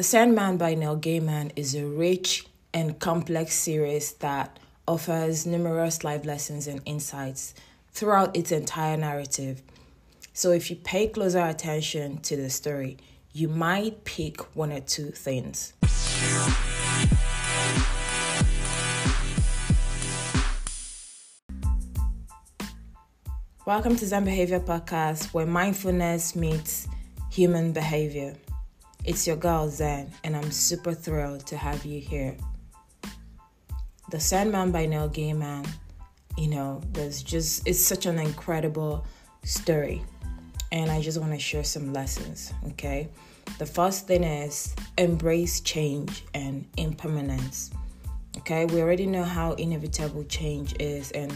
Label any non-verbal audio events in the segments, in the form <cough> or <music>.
The Sandman by Neil Gaiman is a rich and complex series that offers numerous life lessons and insights throughout its entire narrative. So, if you pay closer attention to the story, you might pick one or two things. Welcome to Zen Behavior Podcast, where mindfulness meets human behavior. It's your girl Zen, and I'm super thrilled to have you here. The Sandman by Neil Gaiman, you know, there's just, it's such an incredible story. And I just want to share some lessons, okay? The first thing is embrace change and impermanence. Okay, we already know how inevitable change is, and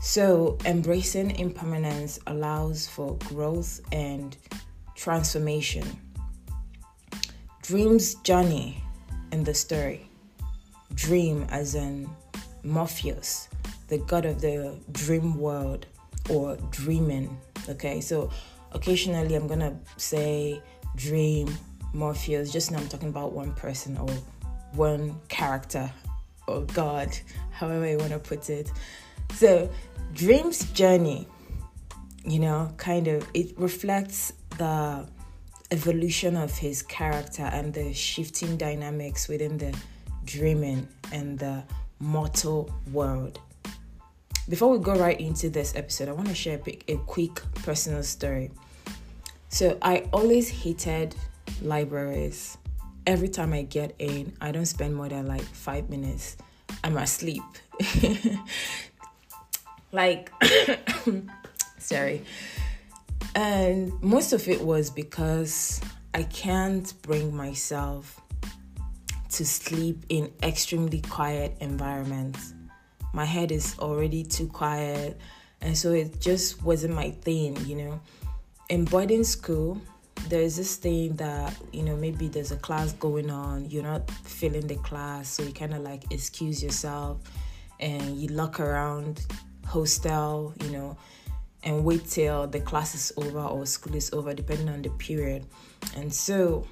so embracing impermanence allows for growth and transformation. Dream's journey in the story dream as in Morpheus, the god of the dream world or dreaming. Okay, so occasionally I'm gonna say dream, Morpheus, just now I'm talking about one person or one character or God, <laughs> however you want to put it. So, dream's journey, you know, kind of it reflects the evolution of his character and the shifting dynamics within the dreaming and the mortal world. Before we go right into this episode, I want to share a, quick personal story. So, I always hated libraries. Every time I get in, I don't spend more than like five minutes. I'm asleep. <laughs> like, <coughs> sorry. And most of it was because I can't bring myself to sleep in extremely quiet environments. My head is already too quiet, and so it just wasn't my thing, you know. In boarding school, there's this thing that you know maybe there's a class going on you're not feeling the class so you kind of like excuse yourself and you look around hostel you know and wait till the class is over or school is over depending on the period and so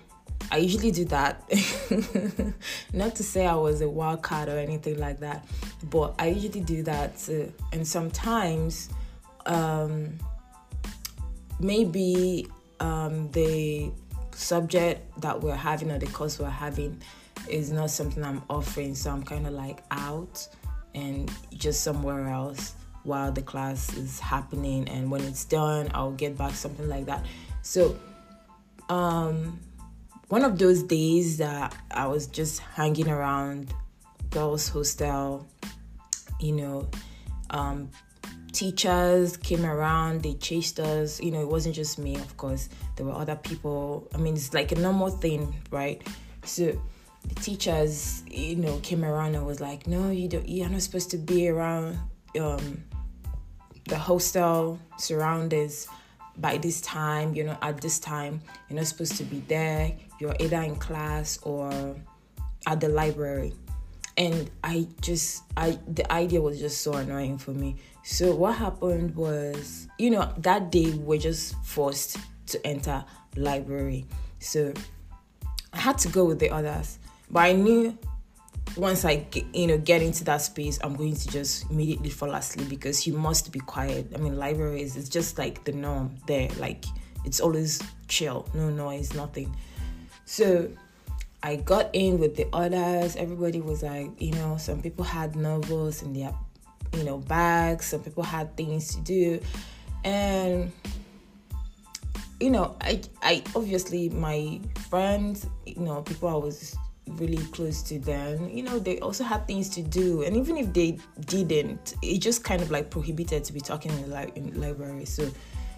I usually do that. <laughs> Not to say I was a wild card or anything like that, but I usually do that too. And sometimes, um, maybe um, the subject that we're having or the course we're having is not something I'm offering, so I'm kind of like out and just somewhere else while the class is happening. And when it's done, I'll get back, something like that. So, um, one of those days that I was just hanging around girls' hostel, you know, um, teachers came around, they chased us. You know, it wasn't just me, of course, there were other people. I mean, it's like a normal thing, right? So the teachers, you know, came around and was like, no, you don't, you're not supposed to be around um, the hostel surroundings by this time, you know, at this time, you're not supposed to be there. You're either in class or at the library. And I just, I, the idea was just so annoying for me. So what happened was, you know, that day we're just forced to enter library. So I had to go with the others. But I knew once I you know get into that space, I'm going to just immediately fall asleep because you must be quiet. I mean, libraries it's just like the norm there. Like it's always chill, no noise, nothing. So I got in with the others. Everybody was like, you know, some people had novels in their, you know, bags. Some people had things to do, and you know, I, I obviously my friends, you know, people I was really close to them, you know, they also had things to do. And even if they didn't, it just kind of like prohibited to be talking in the, li- in library. So,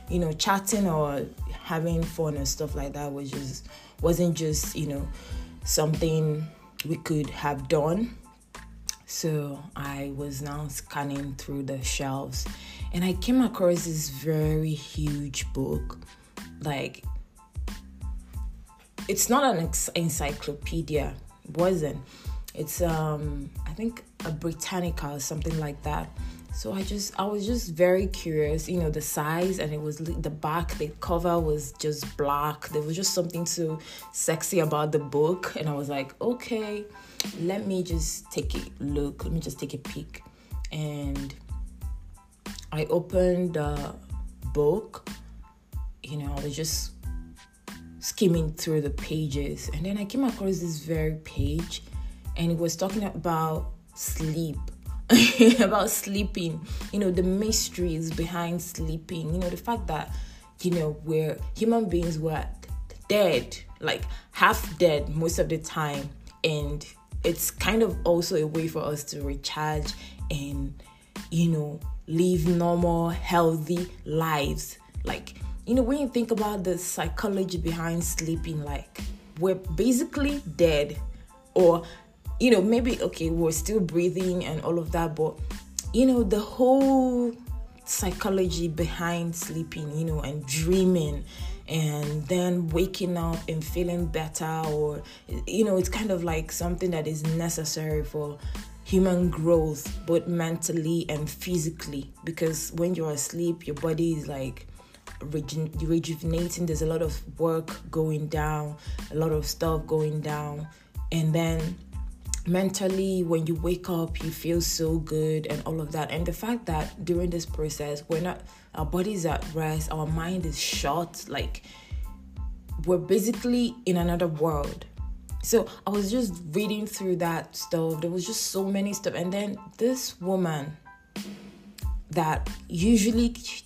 you know, chatting or having fun and stuff like that was just wasn't just, you know, something we could have done. So I was now scanning through the shelves and I came across this very huge book. Like it's not an encyclopedia it wasn't it's um i think a britannica or something like that so I just I was just very curious, you know, the size and it was the back, the cover was just black. There was just something so sexy about the book and I was like, okay, let me just take a look. Let me just take a peek. And I opened the book. You know, I was just skimming through the pages and then I came across this very page and it was talking about sleep <laughs> about sleeping, you know, the mysteries behind sleeping, you know, the fact that, you know, we're human beings were dead, like half dead most of the time. And it's kind of also a way for us to recharge and, you know, live normal, healthy lives. Like, you know, when you think about the psychology behind sleeping, like, we're basically dead or you know, maybe okay, we're still breathing and all of that, but you know, the whole psychology behind sleeping, you know, and dreaming and then waking up and feeling better or you know, it's kind of like something that is necessary for human growth both mentally and physically because when you're asleep your body is like reju- rejuvenating there's a lot of work going down a lot of stuff going down. And then mentally when you wake up you feel so good and all of that. And the fact that during this process we're not our body's at rest our mind is shut like we're basically in another world. So i was just reading through that stuff. There was just so many stuff. And then this woman that usually ch-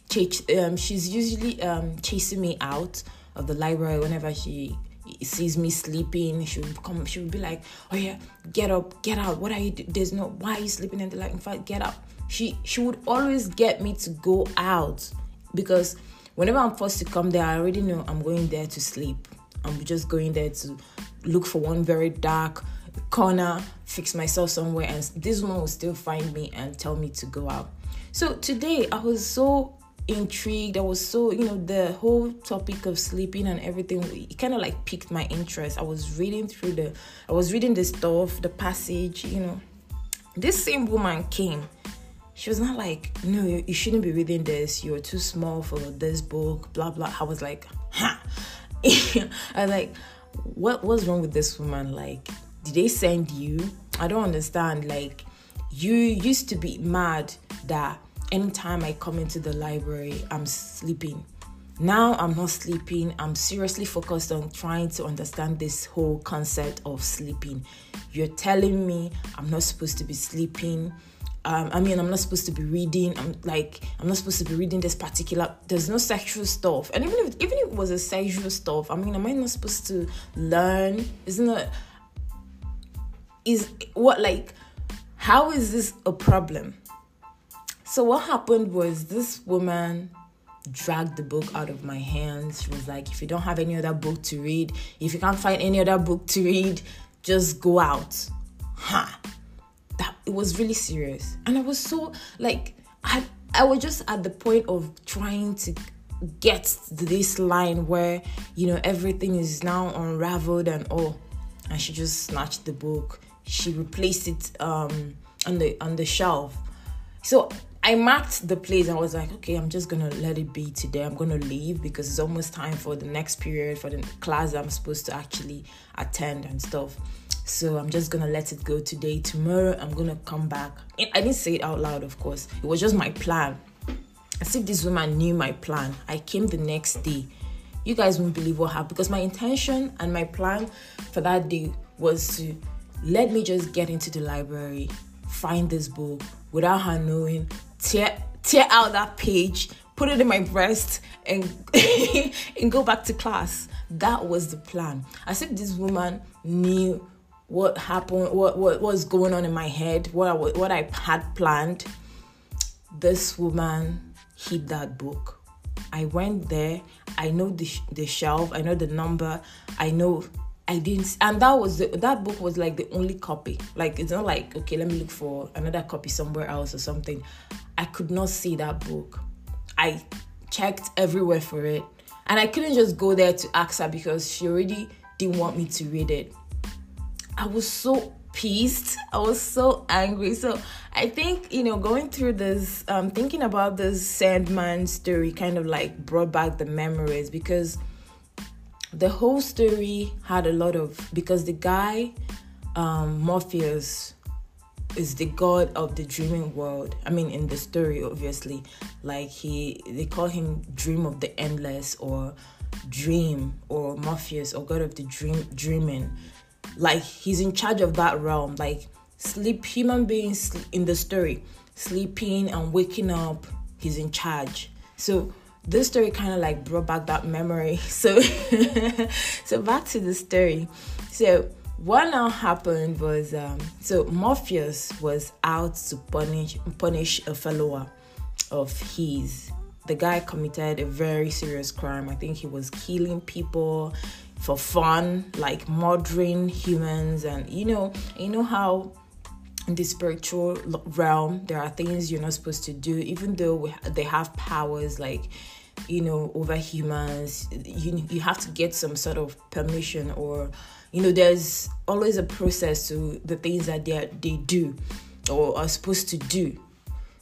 um, she's usually um, chasing me out of the library whenever she sees me sleeping, she would come, she would be like, "Oh yeah, get up, get out. What are you? Do- There's no. Why are you sleeping?" And they're like, "In fact, get up." She she would always get me to go out because whenever I'm forced to come there, I already know I'm going there to sleep. I'm just going there to look for one very dark corner, fix myself somewhere, and this one will still find me and tell me to go out. So today I was so intrigued. I was so, you know, the whole topic of sleeping and everything, it kind of like piqued my interest. I was reading through the, I was reading the stuff, the passage, you know. This same woman came. She was not like, no, you, shouldn't be reading this. You're too small for this book, blah, blah. I was like, ha. <laughs> I was like, what was wrong with this woman? Like, did they send you? I don't understand. Like, you used to be mad that anytime I come into the library, I'm sleeping. Now I'm not sleeping. I'm seriously focused on trying to understand this whole concept of sleeping. You're telling me I'm not supposed to be sleeping. Um, I mean, I'm not supposed to be reading. I'm like, I'm not supposed to be reading this particular. There's no sexual stuff, and even if even if it was a sexual stuff, I mean, am I not supposed to learn? Isn't it? Is what like? How is this a problem? So what happened was this woman dragged the book out of my hands. She was like, if you don't have any other book to read, if you can't find any other book to read, just go out. Huh. That it was really serious. And I was so like I I was just at the point of trying to get to this line where, you know, everything is now unraveled and all. And she just snatched the book. She replaced it um on the on the shelf. So I marked the place. I was like, okay, I'm just gonna let it be today. I'm gonna leave because it's almost time for the next period for the class I'm supposed to actually attend and stuff. So I'm just gonna let it go today. Tomorrow I'm gonna come back. I didn't say it out loud, of course. It was just my plan. As if this woman knew my plan. I came the next day. You guys won't believe what happened because my intention and my plan for that day was to let me just get into the library, find this book without her knowing, tear tear out that page, put it in my breast, and <laughs> and go back to class. That was the plan. As if this woman knew what happened, what what was going on in my head, what I, what I had planned. This woman hid that book. I went there. I know the the shelf. I know the number. I know I didn't, and that was the, that book was like the only copy. Like it's not like okay, let me look for another copy somewhere else or something. I could not see that book. I checked everywhere for it, and I couldn't just go there to ask her because she already didn't want me to read it. I was so pissed. I was so angry. So I think, you know, going through this, um, thinking about this Sandman story kind of like brought back the memories because the whole story had a lot of, because the guy, um, Morpheus, is the god of the dreaming world. I mean, in the story, obviously, like he, they call him Dream of the Endless or Dream or Morpheus or God of the Dream, dreaming. Like he's in charge of that realm. Like sleep human beings in the story sleeping and waking up he's in charge. So this story kind of like brought back that memory. <laughs> So <laughs> so back to the story. So what now happened was um, so morpheus was out to punish punish a follower of his the guy committed a very serious crime i think he was killing people for fun, like murdering humans, and you know, you know how in the spiritual realm there are things you're not supposed to do, even though we, they have powers like you know over humans. You you have to get some sort of permission, or you know, there's always a process to the things that they they do or are supposed to do.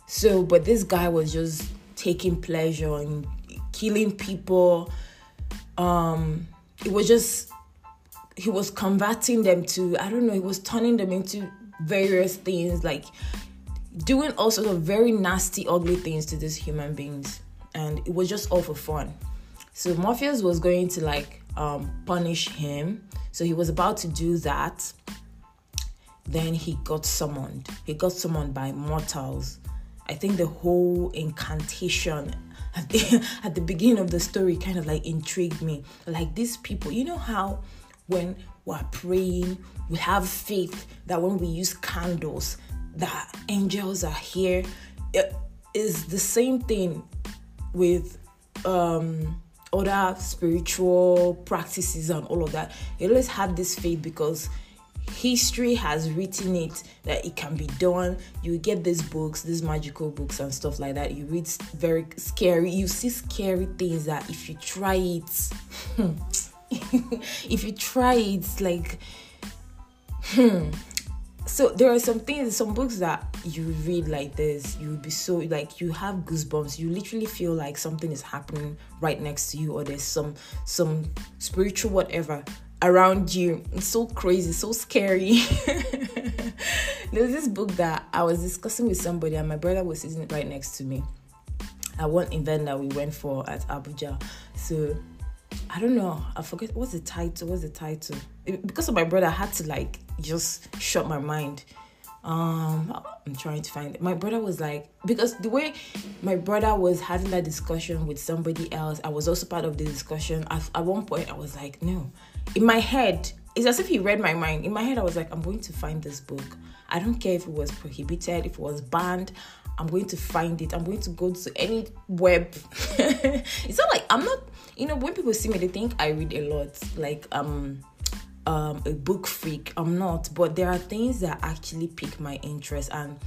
So, but this guy was just taking pleasure in killing people um it was just he was converting them to I don't know, he was turning them into various things, like doing all sorts of very nasty, ugly things to these human beings. And it was just all for fun. So Morpheus was going to like um, punish him. So he was about to do that. Then he got summoned. He got summoned by mortals. I think the whole incantation at the, <laughs> at the beginning of the story kind of like intrigued me. Like these people, you know how when we're praying, we have faith that when we use candles, that angels are here. It is the same thing with um other spiritual practices and all of that. You always have this faith because history has written it that it can be done you get these books these magical books and stuff like that you read very scary you see scary things that if you try it <laughs> if you try it like hmm so there are some things some books that you read like this you be so like you have goosebumps you literally feel like something is happening right next to you or there's some some spiritual whatever around you. It's so crazy, so scary. <laughs> There's this book that I was discussing with somebody, and my brother was sitting right next to me at one event that we went for at Abuja. So I don't know. I forget what's the title. What's the title? It, because of my brother, I had to like just shut my mind. Um, I'm trying to find it. My brother was like, because the way my brother was having that discussion with somebody else, I was also part of the discussion. At, at one point, I was like, no, in my head, it's as if he read my mind. In my head, I was like, I'm going to find this book. I don't care if it was prohibited, if it was banned. I'm going to find it. I'm going to go to any web. <laughs> it's not like I'm not, you know, when people see me, they think I read a lot. Like, um, um, a book freak. I'm not, but there are things that actually pique my interest, and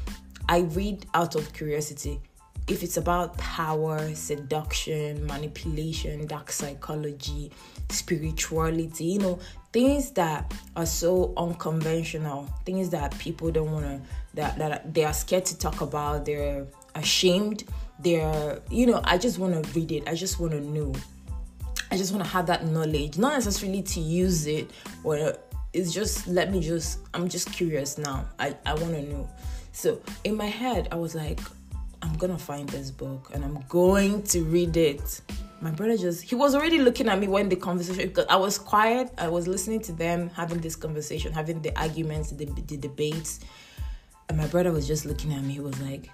I read out of curiosity if it's about power, seduction, manipulation, dark psychology, spirituality, you know, things that are so unconventional, things that people don't want to, that, that they are scared to talk about, they're ashamed, they're, you know, I just want to read it, I just want to know. I just want to have that knowledge, not necessarily to use it or it's just let me just I'm just curious now. I, I want to know. So in my head, I was like, I'm gonna find this book and I'm going to read it. My brother just he was already looking at me when the conversation because I was quiet, I was listening to them having this conversation, having the arguments, the, the debates. And my brother was just looking at me, he was like,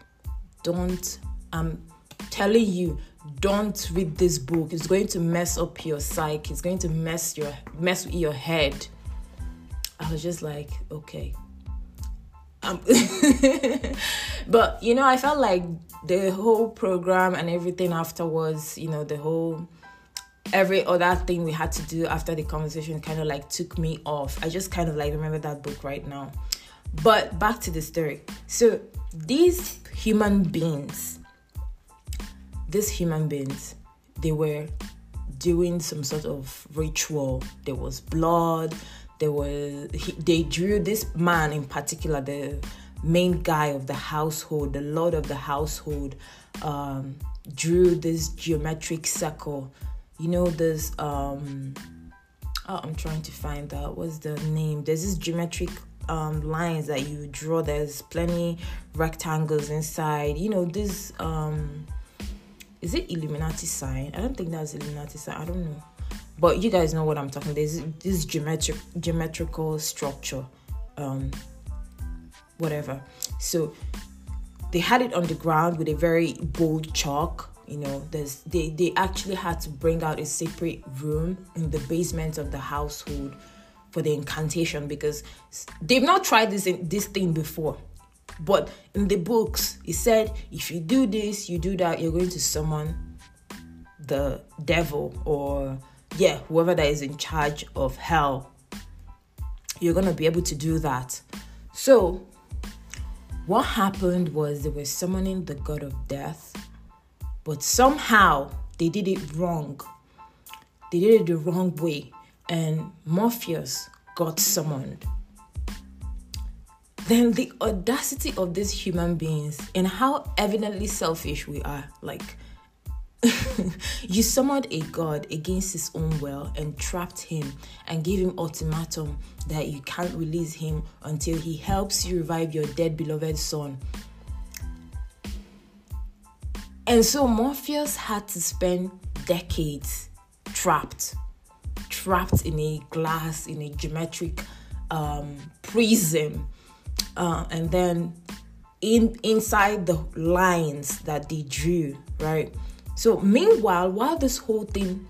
Don't I'm telling you, don't read this book. It's going to mess up your psyche, it's going to mess your mess with your head. I was just like, okay, um, <laughs> but you know, I felt like the whole program and everything afterwards, you know, the whole every other thing we had to do after the conversation kind of like took me off. I just kind of like remember that book right now. But back to the story. So these human beings, these human beings, they were doing some sort of ritual. There was blood, there was he, they drew this man in particular the main guy of the household the lord of the household um, drew this geometric circle. You know this um oh, i'm trying to find out what's the name? There's this geometric um, lines that you draw. There's plenty rectangles inside. You know this um is it illuminati sign? I don't think that's illuminati sign. I don't know. But you guys know what i'm talking there's this geometric geometrical structure um whatever. So they had it on the ground with a very bold chalk you know. There's they they actually had to bring out a separate room in the basement of the household for the incantation because they've not tried this this thing before but in the books it said if you do this you do that you're going to summon the devil or yeah whoever that is in charge of hell you're going to be able to do that so what happened was they were summoning the god of death, but somehow they did it wrong. They did it the wrong way, and Morpheus got summoned. Then the audacity of these human beings and how evidently selfish we are. Like, <laughs> you summoned a god against his own will and trapped him and gave him ultimatum that you can't release him until he helps you revive your dead beloved son. And so Morpheus had to spend decades trapped, trapped in a glass, in a geometric um, prism, uh, and then in inside the lines that they drew, right? So, meanwhile, while this whole thing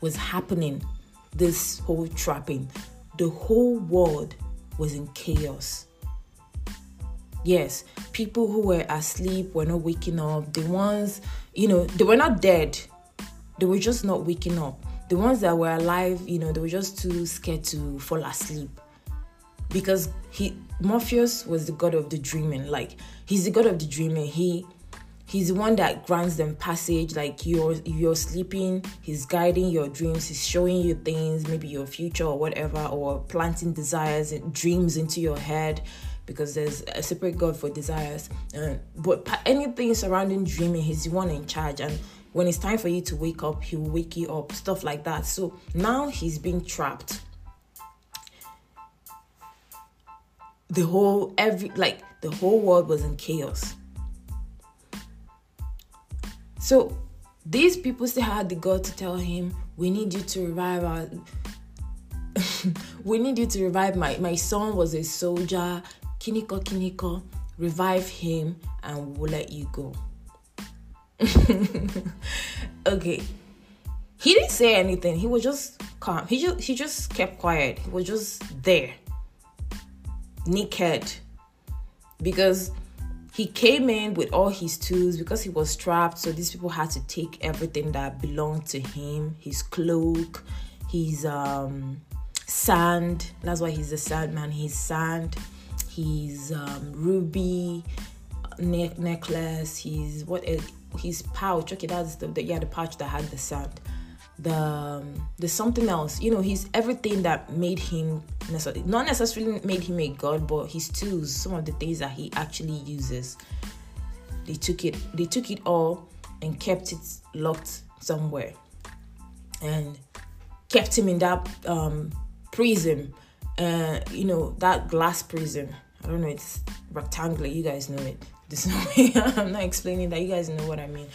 was happening, this whole trapping, the whole world was in chaos. Yes, people who were asleep were not waking up. The ones, you know, they were not dead, they were just not waking up. The ones that were alive, you know, they were just too scared to fall asleep because he Morpheus was the god of the dreaming. Like he's the god of the dreaming. He he's the one that grants them passage. Like you're you're sleeping he's guiding your dreams he's showing you things maybe your future or whatever or planting desires and dreams into your head because there's a separate god for desires. Uh, but anything surrounding dreaming he's the one in charge. And when it's time for you to wake up he'll wake you up stuff like that. So now he's being trapped the whole every like the whole world was in chaos so these people still had the God to tell him, We need you to revive our <laughs> we need you to revive my my son was a soldier. Kiniko Kiniko, revive him and we'll let you go. <laughs> okay. He didn't say anything. He was just calm. He just he just kept quiet. He was just there. Naked. Because he came in with all his tools because he was trapped so these people had to take everything that belonged to him his cloak his um sand. That's why he's a sand man. His sand his um, ruby neck necklace his what his pouch. Okay that's the, the yeah the pouch that had the sand the um, there's something else. You know he's everything that made him necessarily not necessarily made him a god but his tools some of the things that he actually uses. They took it they took it all and kept it locked somewhere and kept him in that um prism uh you know that glass prison. I don't know it's rectangular you guys know it. There's no <laughs> way i'm not explaining that you guys know what i mean.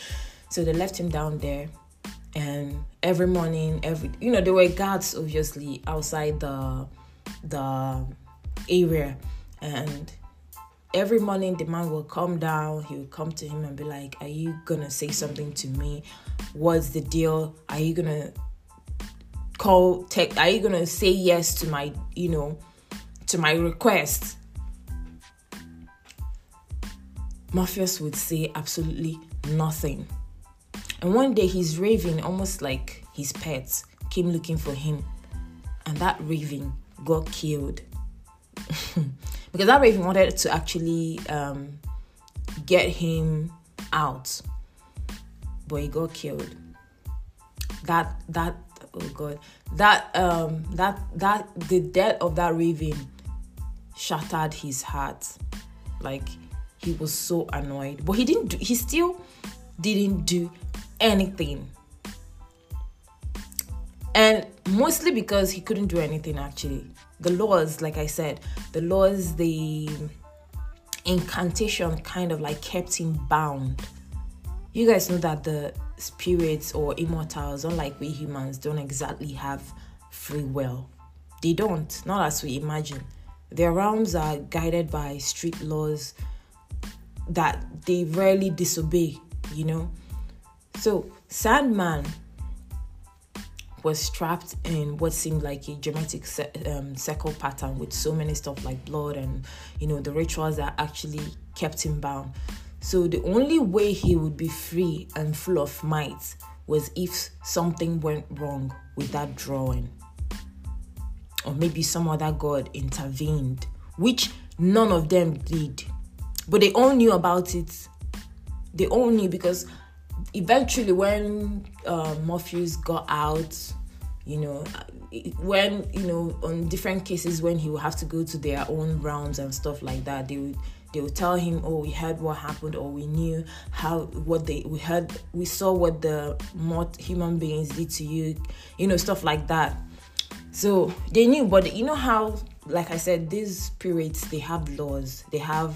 So they left him down there and every morning every you know there were guards obviously outside the the area. And every morning the man will come down he will come to him and be like are you gonna say something to me? What's the deal? Are you gonna call tech are you gonna say yes to my you know to my request? Morpheus would say absolutely nothing and one day his raven, almost like his pets, came looking for him. And that raven got killed. <laughs> because that raven wanted to actually um, get him out. But he got killed. That that oh god that um that that the death of that raven shattered his heart like he was so annoyed but he didn't do, he still didn't do anything. And mostly because he couldn't do anything actually. The laws like i said the laws the incantation kind of like kept him bound. You guys know that the spirits or immortals unlike we humans don't exactly have free will. They don't not as we imagine. Their realms are guided by strict laws that they rarely disobey you know so sandman was trapped in what seemed like a geometric um, circle pattern with so many stuff like blood and you know the rituals that actually kept him bound. So the only way he would be free and full of might was if something went wrong with that drawing. Or maybe some other god intervened which none of them did. But they all knew about it. They all knew because eventually when uh, Morpheus got out, you know, when you know on different cases when he would have to go to their own realms and stuff like that, they would they would tell him, "Oh, we heard what happened, or we knew how what they we heard we saw what the mod human beings did to you, you know, stuff like that." So they knew, but you know how, like I said, these spirits they have laws, they have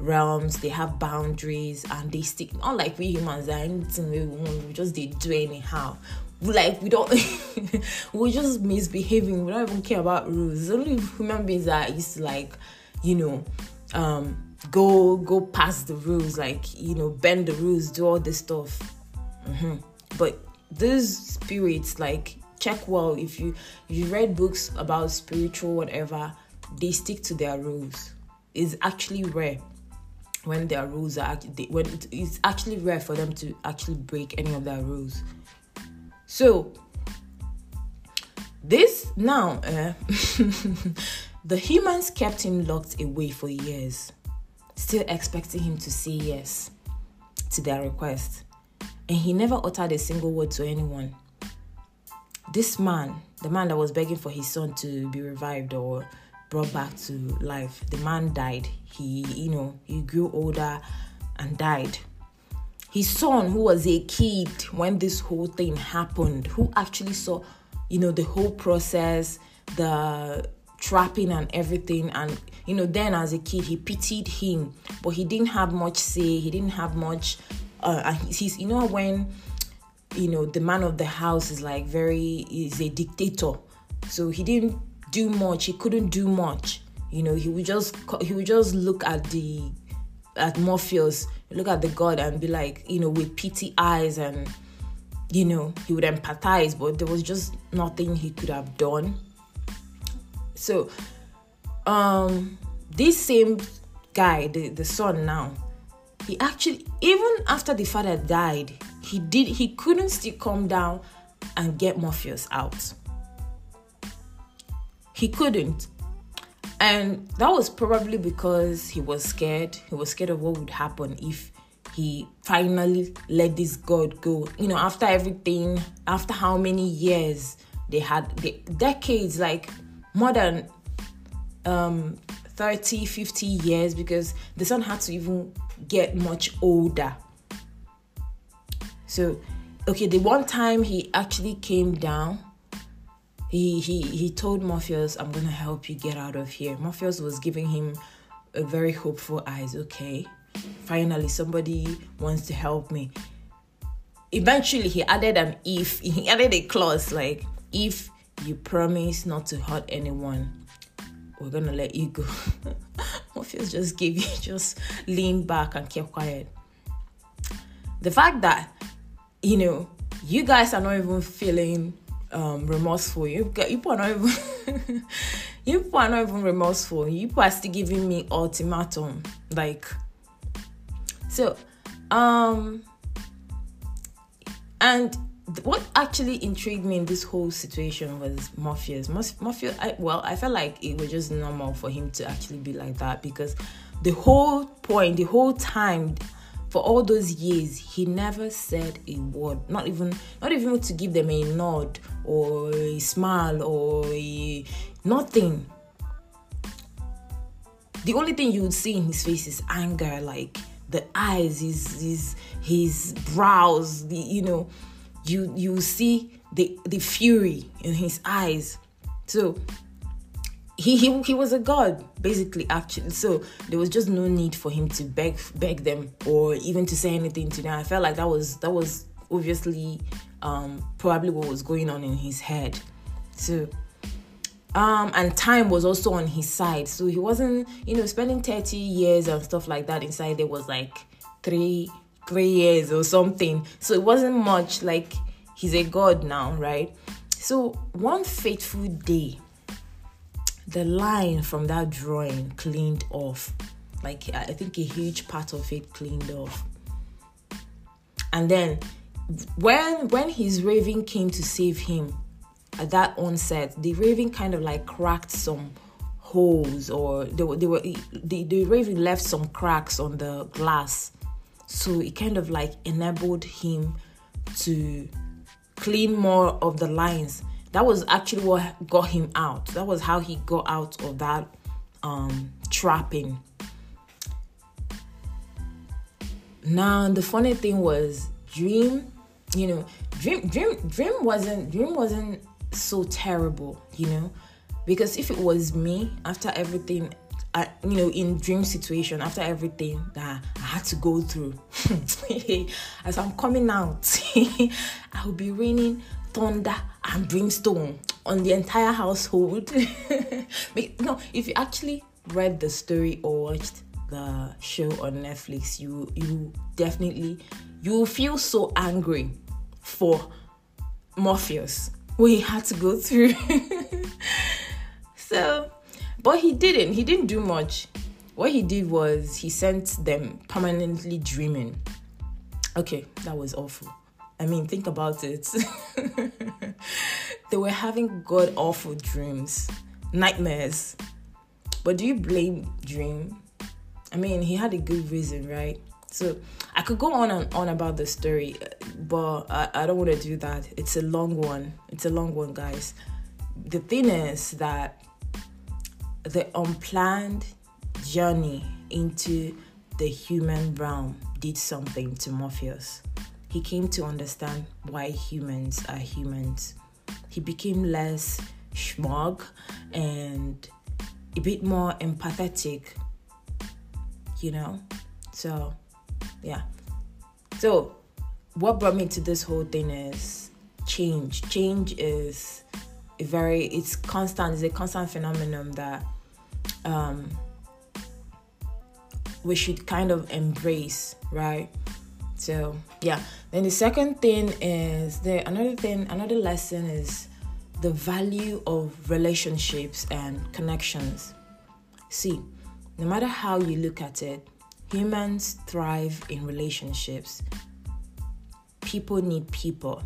realms, they have boundaries, and they stick. Not like we humans, anything we want, we just they do anyhow. Like we don't, <laughs> we just misbehaving. We don't even care about rules. only human beings that used to like, you know, um, go go past the rules, like you know, bend the rules, do all this stuff. Mm-hmm. But these spirits, like check well if you if you read books about spiritual whatever, they stick to their rules. It's actually rare when their rules are actually when it's actually rare for them to actually break any of their rules. So this now, uh, <laughs> the humans kept him locked away for years, still expecting him to say yes to their request, and he never uttered a single word to anyone. This man, the man that was begging for his son to be revived or brought back to life. The man died. He, you know, he grew older and died. His son, who was a kid when this whole thing happened, who actually saw, you know, the whole process, the trapping and everything, and you know, then as a kid, he pitied him, but he didn't have much say. He didn't have much. Uh, he's, you know, when you know the man of the house is like very is a dictator, so he didn't do much. He couldn't do much. You know, he would just he would just look at the at Morpheus, look at the God and be like, you know, with pity eyes and you know, he would empathize, but there was just nothing he could have done. So, um, this same guy, the, the son now, he actually even after the father died, he did he couldn't still come down and get Morpheus out. He couldn't. And that was probably because he was scared. He was scared of what would happen if he finally let this God go. You know, after everything, after how many years they had, they, decades, like more than um 30, 50 years, because the son had to even get much older. So, okay, the one time he actually came down, he he he told Morpheus, "I'm gonna help you get out of here." Morpheus was giving him a very hopeful eyes. Okay, finally somebody wants to help me. Eventually, he added an if. <laughs> He added a clause like, "If you promise not to hurt anyone, we're gonna let you go." <laughs> Morpheus just gave you <laughs> just leaned back and kept quiet. The fact that you know you guys are not even feeling um, remorseful. You people are not even <laughs> you people are not even remorseful. You people are still giving me ultimatum. Like so um and what actually intrigued me in this whole situation was Morpheus. Morpheus, I, well, I felt like it was just normal for him to actually be like that because the whole point, the whole time, for all those years he never said a word. Not even not even to give them a nod or a smile or a nothing. The only thing you would see in his face is anger like the eyes his his his brows the you know. You you see the the fury in his eyes. So he, he he was a god basically actually. So there was just no need for him to beg beg them or even to say anything to them. I felt like that was that was obviously um probably what was going on in his head. So um and time was also on his side. So he wasn't you know spending 30 years and stuff like that inside there was like three three years or something. So it wasn't much like he's a god now right? So one fateful day the line from that drawing cleaned off. Like I think a huge part of it cleaned off. And then when when his raven came to save him at that onset, the raven kind of like cracked some holes or they were, they were the, the raven left some cracks on the glass. So it kind of like enabled him to clean more of the lines that was actually what got him out. That was how he got out of that um, trapping. Now the funny thing was Dream, you know, Dream Dream Dream wasn't Dream wasn't so terrible, you know, because if it was me after everything I, you know, in dream situation, after everything that I had to go through, <laughs> as I'm coming out, <laughs> I will be raining thunder and brimstone on the entire household. <laughs> no, if you actually read the story or watched the show on Netflix, you you definitely you feel so angry for Morpheus what he had to go <laughs> through. so, but he didn't. He didn't do much. What he did was he sent them permanently dreaming. Okay, that was awful. I mean, think about it. <laughs> they were having god awful dreams, nightmares. But do you blame Dream? I mean, he had a good reason, right? So I could go on and on about the story, but I, I don't want to do that. It's a long one. It's a long one, guys. The thing is that the unplanned journey into the human realm did something to Morpheus he came to understand why humans are humans. He became less smug and a bit more empathetic, you know? So, yeah. So, what brought me to this whole thing is change. Change is a very, it's constant, it's a constant phenomenon that um, we should kind of embrace, right? So yeah. Then the second thing is the another thing, another lesson is the value of relationships and connections. See, no matter how you look at it, humans thrive in relationships. People need people.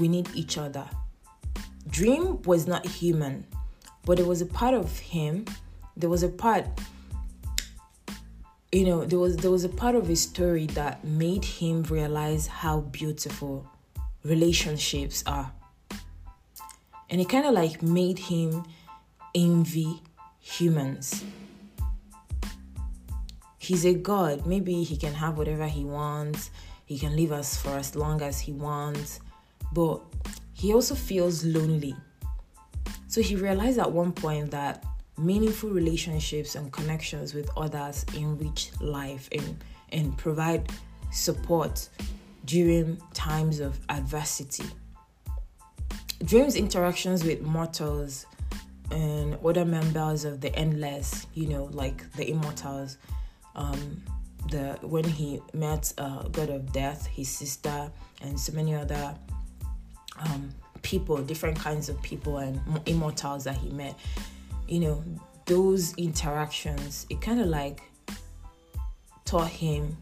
We need each other. Dream was not human, but it was a part of him. There was a part you know there was there was a part of his story that made him realize how beautiful relationships are. And it kind of like made him envy humans. He's a god. Maybe he can have whatever he wants. He can leave us for as long as he wants. But he also feels lonely. So he realized at one point that meaningful relationships and connections with others enrich life and, and provide support during times of adversity. Dreams interactions with mortals and other members of the endless, you know, like the immortals. Um, the when he met uh, God of Death, his sister, and so many other um, people, different kinds of people and immortals that he met you know, those interactions, it kind of like taught him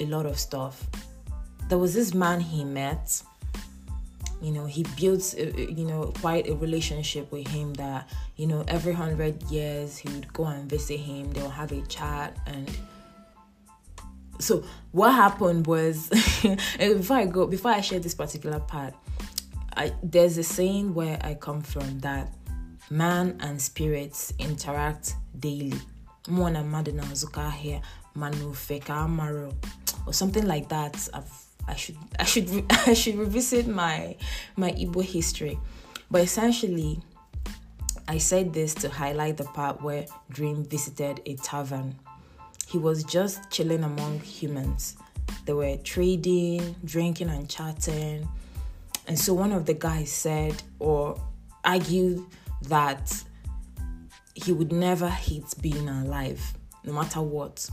a lot of stuff. There was this man he met, you know, he built, uh, uh, you know, quite a relationship with him that, you know, every hundred years he would go and visit him, they'll have a chat and so what happened was <laughs> before I go before I share this particular part, I there's a saying where I come from that man and spirits interact daily. Mwana madina zuka here manu feka or something like that. I've, I should I should <laughs> I should revisit my my Igbo history. But essentially I said this to highlight the part where Dream visited a tavern. He was just chilling among humans. They were trading, drinking, and chatting. And so one of the guys said or argued that he would never hate being alive, no matter what.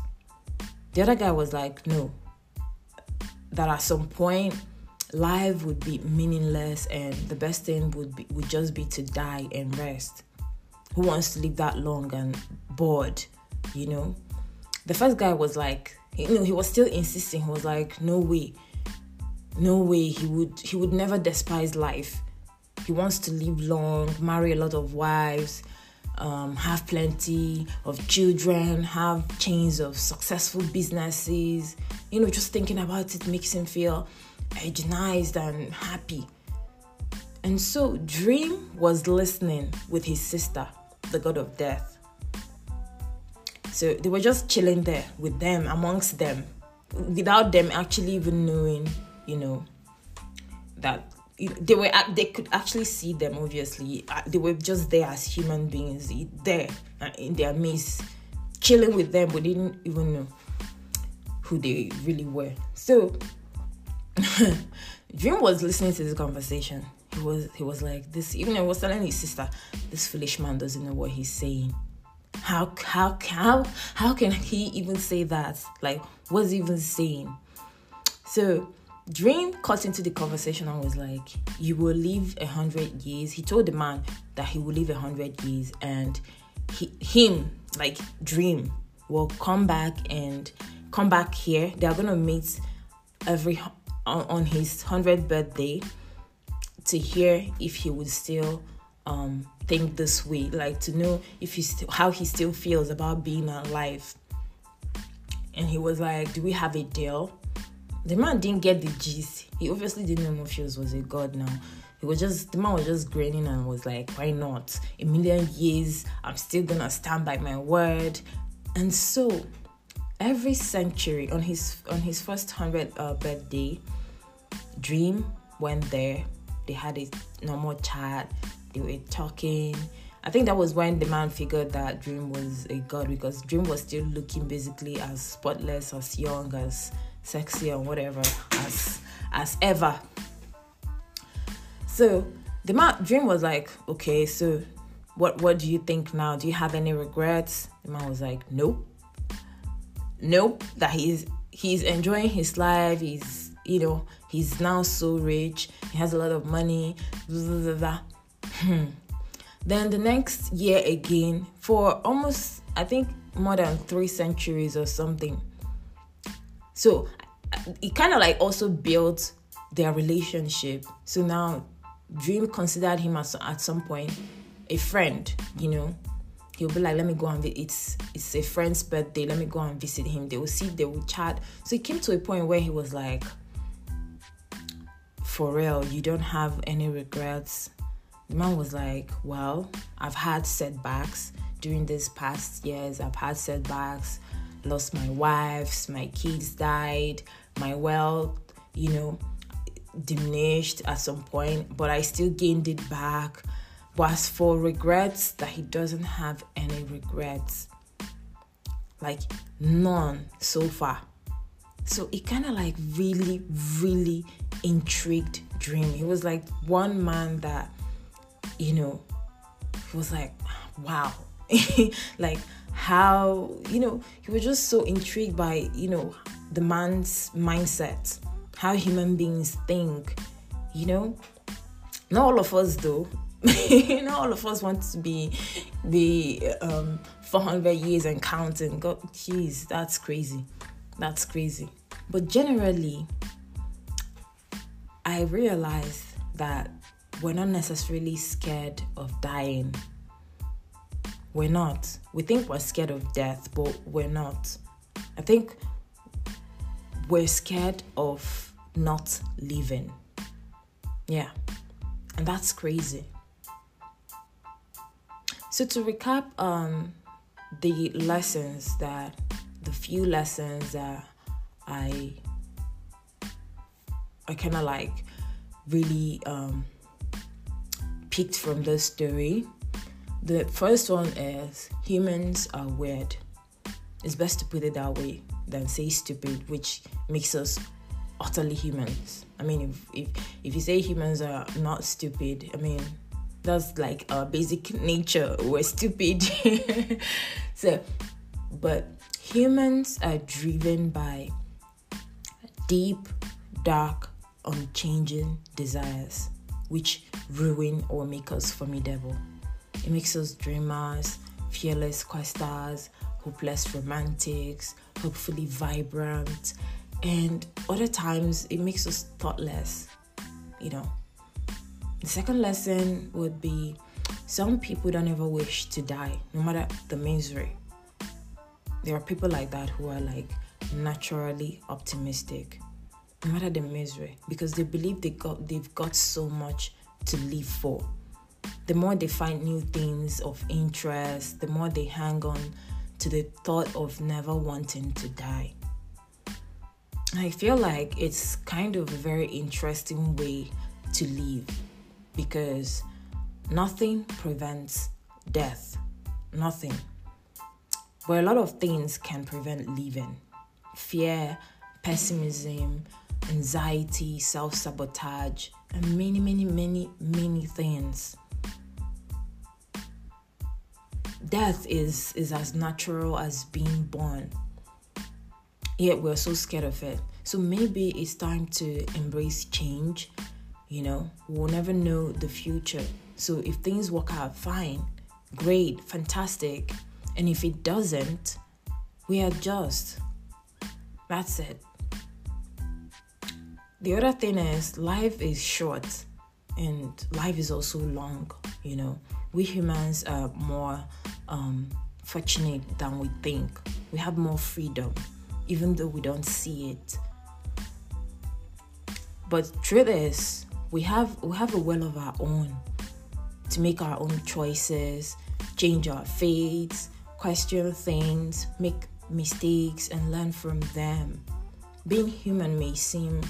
The other guy was like, no, that at some point life would be meaningless and the best thing would be would just be to die and rest. Who wants to live that long and bored you know? The first guy was like you know he was still insisting. He was like no way. No way he would he would never despise life he wants to live long marry a lot of wives um, have plenty of children have chains of successful businesses you know just thinking about it makes him feel energized and happy. And so Dream was listening with his sister, the god of death. So they were just chilling there with them, amongst them, without them actually even knowing, you know, that they were they could actually see them. Obviously, uh, they were just there as human beings, there uh, in their midst, chilling with them, but didn't even know who they really were. So <laughs> Dream was listening to this conversation. He was he was like this. Even he was telling his sister, "This foolish man doesn't know what he's saying. How how how how can he even say that? Like, what's he even saying?" So Dream cut into the conversation and was like, "You will live a hundred years." He told the man that he will live a hundred years, and he, him, like Dream, will come back and come back here. They are gonna meet every on, on his 100th birthday to hear if he would still um, think this way, like to know if he's still how he still feels about being alive. And he was like, "Do we have a deal?" The man didn't get the gist. He obviously didn't know Morpheus was a god now. He was just the man was just grinning and was like, "Why not? A million years, I'm still gonna stand by my word." And so, every century on his on his first hundred uh, birthday, Dream went there. They had a normal chat. They were talking. I think that was when the man figured that Dream was a god because Dream was still looking basically as spotless, as young, as sexy, or whatever as as ever. So the man Dream was like, okay, so what what do you think now? Do you have any regrets? The man was like, nope, nope. That he's he's enjoying his life. He's you know he's now so rich, he has a lot of money, blah, blah, blah, hmm. Then the next year again, for almost, I think, more than three centuries or something. So it kind of like also built their relationship. So now Dream considered him as at some point a friend, you know. He'll be like, let me go and visit. It's it's a friend's birthday. Let me go and visit him. They will see. They will chat. So it came to a point where he was like, for real, you don't have any regrets? The man was like, Well, I've had setbacks during these past years. I've had setbacks, lost my wives, my kids died, my wealth, you know, diminished at some point, but I still gained it back. But as for regrets, that he doesn't have any regrets. Like none so far. So it kind of like really, really intrigued Dream. He was like one man that, you know, was like, wow. <laughs> like how, you know, he was just so intrigued by, you know, the man's mindset, how human beings think, you know. Not all of us though. <laughs> Not all of us want to be the um 400 years and counting. God, jeez, that's crazy. That's crazy. But generally, I realized that we're not necessarily scared of dying. We're not. We think we're scared of death, but we're not. I think we're scared of not living. Yeah. And that's crazy. So to recap um the lessons that the few lessons that I I kind of like really um picked from this story. The first one is humans are weird. It's best to put it that way than say stupid, which makes us utterly humans. I mean, if if if you say humans are not stupid, I mean that's like our basic nature. <laughs> We're stupid. <laughs> so, but humans are driven by deep, dark, unchanging desires, which ruin or make us formidable. It makes us dreamers, fearless questers, hopeless romantics, hopefully vibrant, and other times it makes us thoughtless, you know. The second lesson would be some people don't ever wish to die, no matter the misery. There are people like that who are like naturally optimistic, no matter the misery, because they believe they got they've got so much to live for. The more they find new things of interest, the more they hang on to the thought of never wanting to die. I feel like it's kind of a very interesting way to live because nothing prevents death. Nothing. But a lot of things can prevent living fear, pessimism, anxiety, self sabotage, and many, many, many, many things. Death is, is as natural as being born, yet we're so scared of it. So maybe it's time to embrace change you know, we'll never know the future. So if things work out fine, great, fantastic. And if it doesn't, we adjust. That's it. The other thing is, life is short and life is also long. You know, we humans are more um, fortunate than we think. We have more freedom, even though we don't see it. But truth is, we have we have a will of our own to make our own choices, change our fates, question things, make mistakes and learn from them. Being human may seem,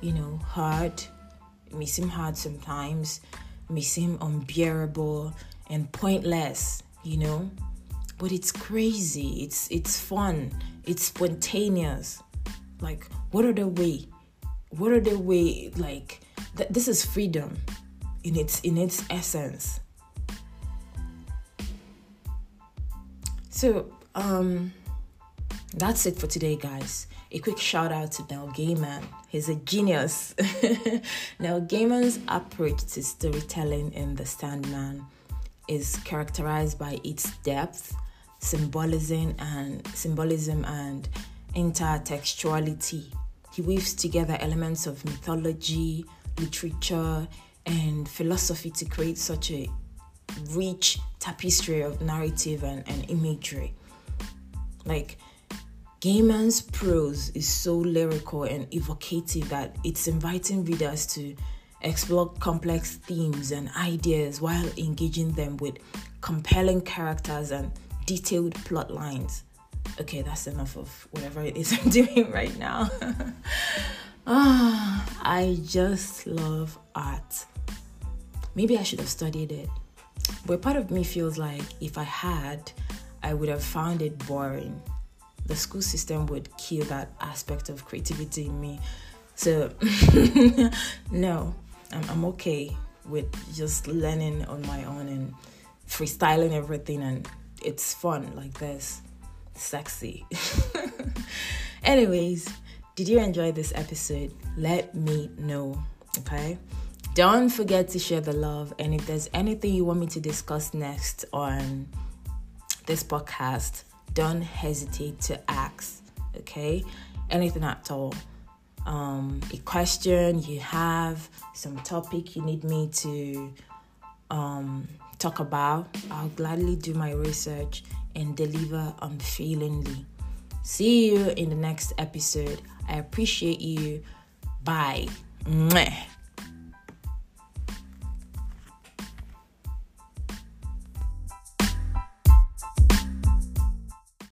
you know, hard. It may seem hard sometimes. It may seem unbearable and pointless, you know. But it's crazy. It's it's fun. It's spontaneous. Like what are the way? What are the way like Th- this is freedom in its in its essence. So um that's it for today, guys. A quick shout out to Neil Gaiman. He's a genius. <laughs> Neil Gaiman's approach to storytelling in The Sandman is characterized by its depth, symbolism, and symbolism and intertextuality. He weaves together elements of mythology, literature, and philosophy to create such a rich tapestry of narrative and, and imagery. Like, Gaiman's prose is so lyrical and evocative that it's inviting readers to explore complex themes and ideas while engaging them with compelling characters and detailed plot lines. Okay, that's enough of whatever it is <laughs> I'm doing right now. <laughs> Ah, I just love art. Maybe I should have studied it. But part of me feels like if I had, I would have found it boring. The school system would kill that aspect of creativity in me. So, <laughs> no, I'm, I'm okay with just learning on my own and freestyling everything, and it's fun like this. Sexy. <laughs> Anyways, did you enjoy this episode? Let me know, okay? Don't forget to share the love. And if there's anything you want me to discuss next on this podcast, don't hesitate to ask, okay? Anything at all. Um, a question you have, some topic you need me to um, talk about, I'll gladly do my research and deliver unfailingly. See you in the next episode. I appreciate you. Bye. Mwah.